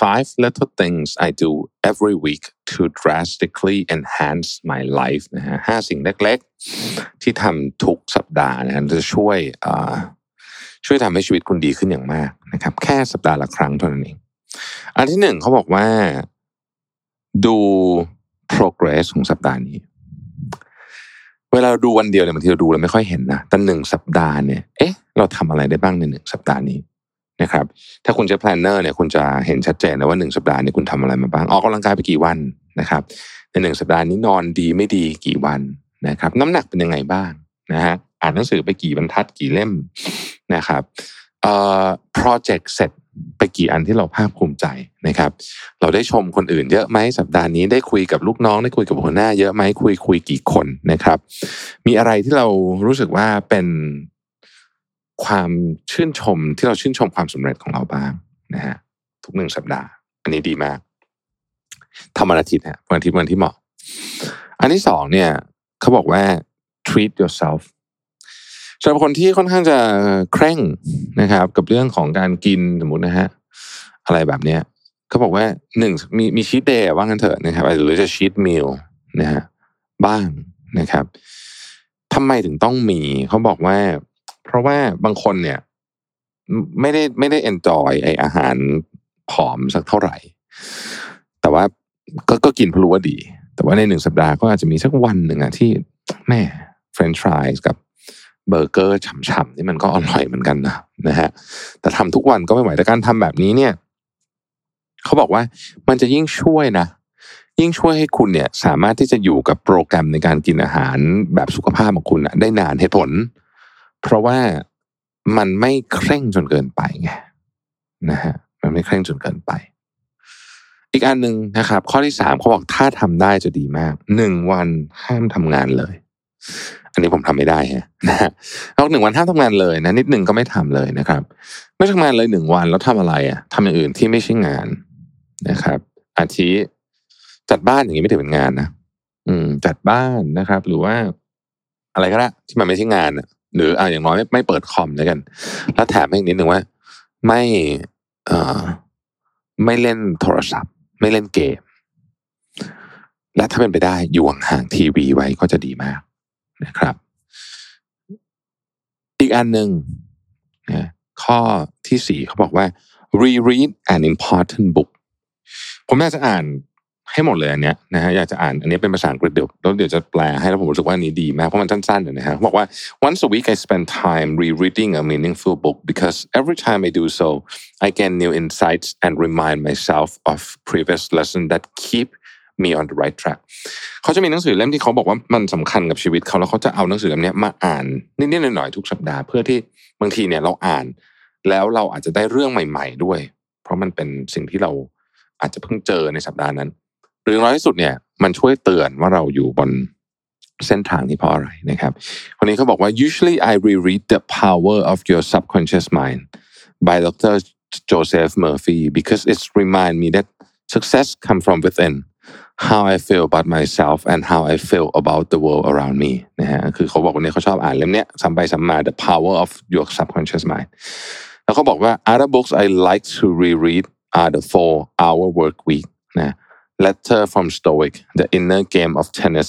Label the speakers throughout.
Speaker 1: five little things I do every week to drastically enhance my life นะฮะห้าสิ่งเล็กๆ ที่ทำทุกสัปดาห์นะฮะจะช่วยช่วยทำให้ชีวิตคุณดีขึ้นอย่างมากนะครับ แค่สัปดาห์ละครั้งเท่านั้นเอง อันที่หนึ่งเขาบอกว่าดู progress ของสัปดาห์นี้ เวลาเราดูวันเดียวเนี่ยบางทีเราดูเราไม่ค่อยเห็นนะแต่หนึ่งสัปดาห์เนี่ย เอ๊ะ เราทำอะไรได้บ้างในหนึ่งสัปดาห์นี้ นะครับ ถ้าคุณใช้ planner เนี่ยคุณจะเห็นชัดเจนเลยว่าหนึ่งสัปดาห์นี้คุณทำอะไรมาบ้าง ออกกำลังกายไปกี่วันนะครับ ในหนึ่งสัปดาห์นี้นอนดีไม่ดีกี่วันนะครับ น้ำหนักเป็นยังไงบ้างนะฮะอ่านหนังสือไปกี่บรรทัดกี่เล่มนะครับเอ่อ project เสร็จไปกี่อันที่เราภาคภูมิใจนะครับ เราได้ชมคนอื่นเยอะไหมสัปดาห์นี้ได้คุยกับลูกน้องได้คุยกับหัวหน้าเยอะไหมคุยคุยกี่คนนะครับ มีอะไรที่เรารู้สึกว่าเป็น ความชื่นชมที่เราชื่นชมความสำเร็จของเราบ้างนะฮะทุกหนึ่งสัปดาห์ อันนี้ดีมากทำวันอาทิตย์ฮะวันอาทิตย์วันที่เหมาะ อันที่สองเนี่ยเขาบอกว่า treat yourself สำหรับคนที่ค่อนข้างจะเคร่งนะครับ กับเรื่องของการกินสมมตินะฮะอะไรแบบเนี้ยเขาบอกว่าหนึ่งมีมีชีตเดย์ว่างั้นเถอะนะครับหรือจะชีตมิลนะฮะบ้างนะครับทำไมถึงต้องมีเขาบอกว่า เพราะว่าบางคนเนี่ย ไม่ได้ไม่ได้ enjoy ไออาหารผอมสักเท่าไหร่ แต่ว่าก็ก็กินเพราะรู้ว่าดี แต่ว่าในหนึ่งสัปดาห์ก็อาจจะมีสักวันหนึ่งอะที่แหมเฟรนช์ฟรายกับเบอร์เกอร์ฉ่ำๆนี่มันก็อร่อยเหมือนกันนะนะฮะแต่ทำทุกวันก็ไม่ไหวแต่การทำแบบนี้เนี่ยเขาบอกว่ามันจะยิ่งช่วยนะ ยิ่งช่วยให้คุณเนี่ย สามารถที่จะอยู่กับโปรแกรมในการกินอาหารแบบสุขภาพของคุณได้นานเหตุผล เพราะว่ามันไม่เคร่งจนเกินไปไงนะฮะมันไม่เคร่งจนเกินไป อีกอันหนึ่งนะครับ ข้อที่สามเขาบอกถ้าทำได้จะดีมากหนึ่งวันห้ามทำงานเลย อันนี้ผมทำไม่ได้ฮะนะฮะเอาหนึ่งวันห้ามทำงานเลยนะนิดหนึ่งก็ไม่ทำเลยนะครับ ไม่ทำงานเลยหนึ่งวันแล้วทำอะไรอะทำอย่างอื่นที่ไม่ใช่งานนะครับ อาทิจัดบ้านอย่างนี้ไม่ถือเป็นงานนะอืม จัดบ้านนะครับ หรือว่าอะไรก็ได้ที่มันไม่ใช่งานอะ หรืออ่าอย่างน้อยไม่ไม่เปิดคอมแล้วกัน แล้วแถมให้อีกนิดหนึ่งว่า ไม่เอ่อไม่เล่นโทรศัพท์ ไม่เล่นเกม และถ้าเป็นไปได้อยู่ห่างทีวีไว้ก็จะดีมากนะครับ อีกอันหนึ่งนะข้อที่สี่เขาบอกว่า reread an important book ผมอยาจะอ่าน ให้หมดเลยอันเนี้ยนะฮะอยากจะอ่านอันนี้เป็นภาษาอังกฤษเดี๋ยวแล้วเดี๋ยวจะแปลให้แล้วผมรู้สึกว่าอันนี้ดีมากเพราะมันสั้นๆนะฮะบอกว่า once a week I spend time rereading a meaningful book because every time I do so I gain new insights and remind myself of previous lessons that keep me on the right track เขาจะมีหนังสือเล่มที่เขาบอกว่ามันสำคัญกับชีวิตเขาแล้วเขาจะเอาหนังสือเล่มนี้มาอ่านนิดๆหน่อยๆทุกสัปดาห์เพื่อที่บางทีเนี่ยเราอ่าน แล้วเราอาจจะได้เรื่องใหม่ ๆด้วย เพราะมันเป็นสิ่งที่เราอาจจะเพิ่งเจอในสัปดาห์นั้น รือน้อยที่สุดเนี่ย มันช่วยเตือนว่าเราอยู่บนเส้นทางนี้เพราะอะไรนะครับคนนี้เขาบอกว่า usually I reread the power of your subconscious mind by Dr. Joseph Murphy because it remind me that success come from within how I feel about myself and how I feel about the world around me นะฮะคือเขาบอกวันนี้เขาชอบอ่านเล่มเนี้ยซ้ำไปซ้ำมา the power of your subconscious mind แล้วเขาบอกว่า other books I like to reread are the four hour work week นะ letter from stoic the inner game of tennis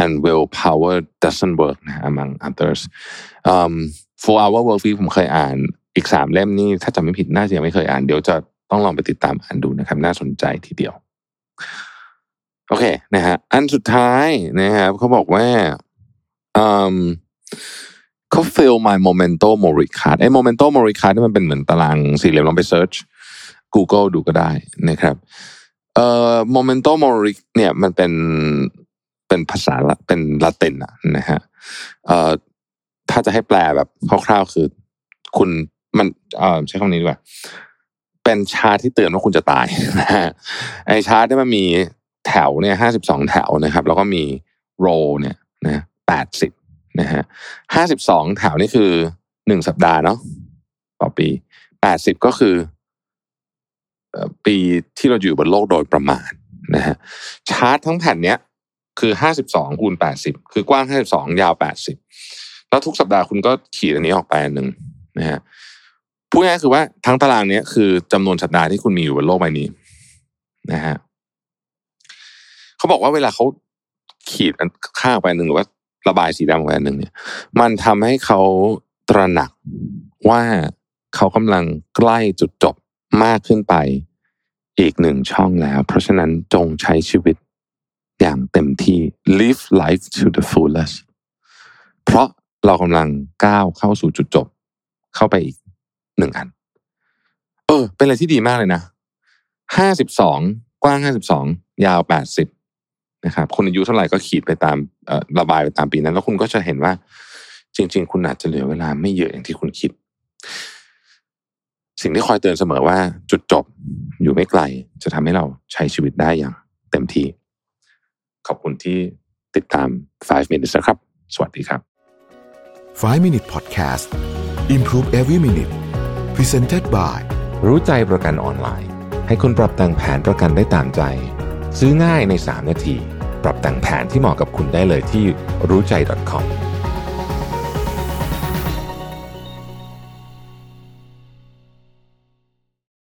Speaker 1: and willpower doesn't work นะ among others um, four hour work week ผมเคยอ่านอีกสามเล่มนี่ถ้าจำไม่ผิดน่าจะยังไม่เคยอ่าน เดี๋ยวจะต้องลองไปติดตามอ่านดูนะครับ น่าสนใจทีเดียว โอเคนะฮะอันสุดท้ายนะครับเขาบอกว่าเขา fill my momento mori card ไอ้ momento mori card นี่มันเป็นเหมือนตารางสี่เหลี่ยมลองไป search Google ดูก็ได้นะครับ เอ่อ momento mori เนี่ยมันเป็นเป็นภาษาเป็นละตินนะฮะเอ่อถ้าจะให้แปลแบบคร่าวๆคือ คุณมันเอ่อใช้คำนี้ดีกว่า เป็นชาที่เตือนว่าคุณจะตายนะฮะไอชาที่มันมีแแถวเนี่ยห้าสิบสองแถวนะครับ แล้วก็มีโรเนี่ยนะแปดสิบนะฮะห้าสิบสองแถวนี่คือหนึ่งสัปดาห์เนาะต่อปีแปดสิบก็คือ ปีที่เราอยู่บนโลกโดยประมาณนะฮะชาร์ตทั้งแผ่นเนี้ยคือห้าสิบสองคูณแปดสิบคือกว้างห้าสิบสองยาวแปดสิบแล้วทุกสัปดาห์คุณก็ขีดอันนี้ออกไปอันหนึ่งนะฮะพูดง่ายคือว่าทั้งตารางนี้คือจำนวนสัปดาห์ที่คุณมีอยู่บนโลกใบนี้นะฮะเขาบอกว่าเวลาเขาขีดข้างไปหนึ่งหรือว่าระบายสีดำไปหนึ่งเนี่ย มันทำให้เขาตระหนักว่าเขากำลังใกล้จุดจบ มากขึ้นไป อีกหนึ่งช่องแล้ว เพราะฉะนั้นจงใช้ชีวิตอย่างเต็มที่ live life to the fullest เพราะเรากำลังก้าวเข้าสู่จุดจบ เข้าไปอีกหนึ่งอัน เออ เป็นอะไรที่ดีมากเลยนะห้าสิบสองกว้างห้าสิบสองยาวแปดสิบนะครับคุณอายุเท่าไหร่ก็ขีดไปตามระบายไปตามปีนั้น แล้วคุณก็จะเห็นว่า จริง ๆ คุณอาจจะเหลือเวลาไม่เยอะอย่างที่คุณคิด สิ่งที่คอยเตือนเสมอว่าจุดจบอยู่ไม่ไกล จะทำให้เราใช้ชีวิตได้อย่างเต็มที่ ขอบคุณที่ติดตาม 5 minutes นะครับ สวัสดีครับ
Speaker 2: 5 minute podcast improve every minute presented by
Speaker 1: รู้ใจประกันออนไลน์ ให้คุณปรับแต่งแผนประกันได้ตามใจ ซื้อง่ายใน 3 นาที ปรับแต่งแผนที่เหมาะกับคุณได้เลยที่รู้ใจ .com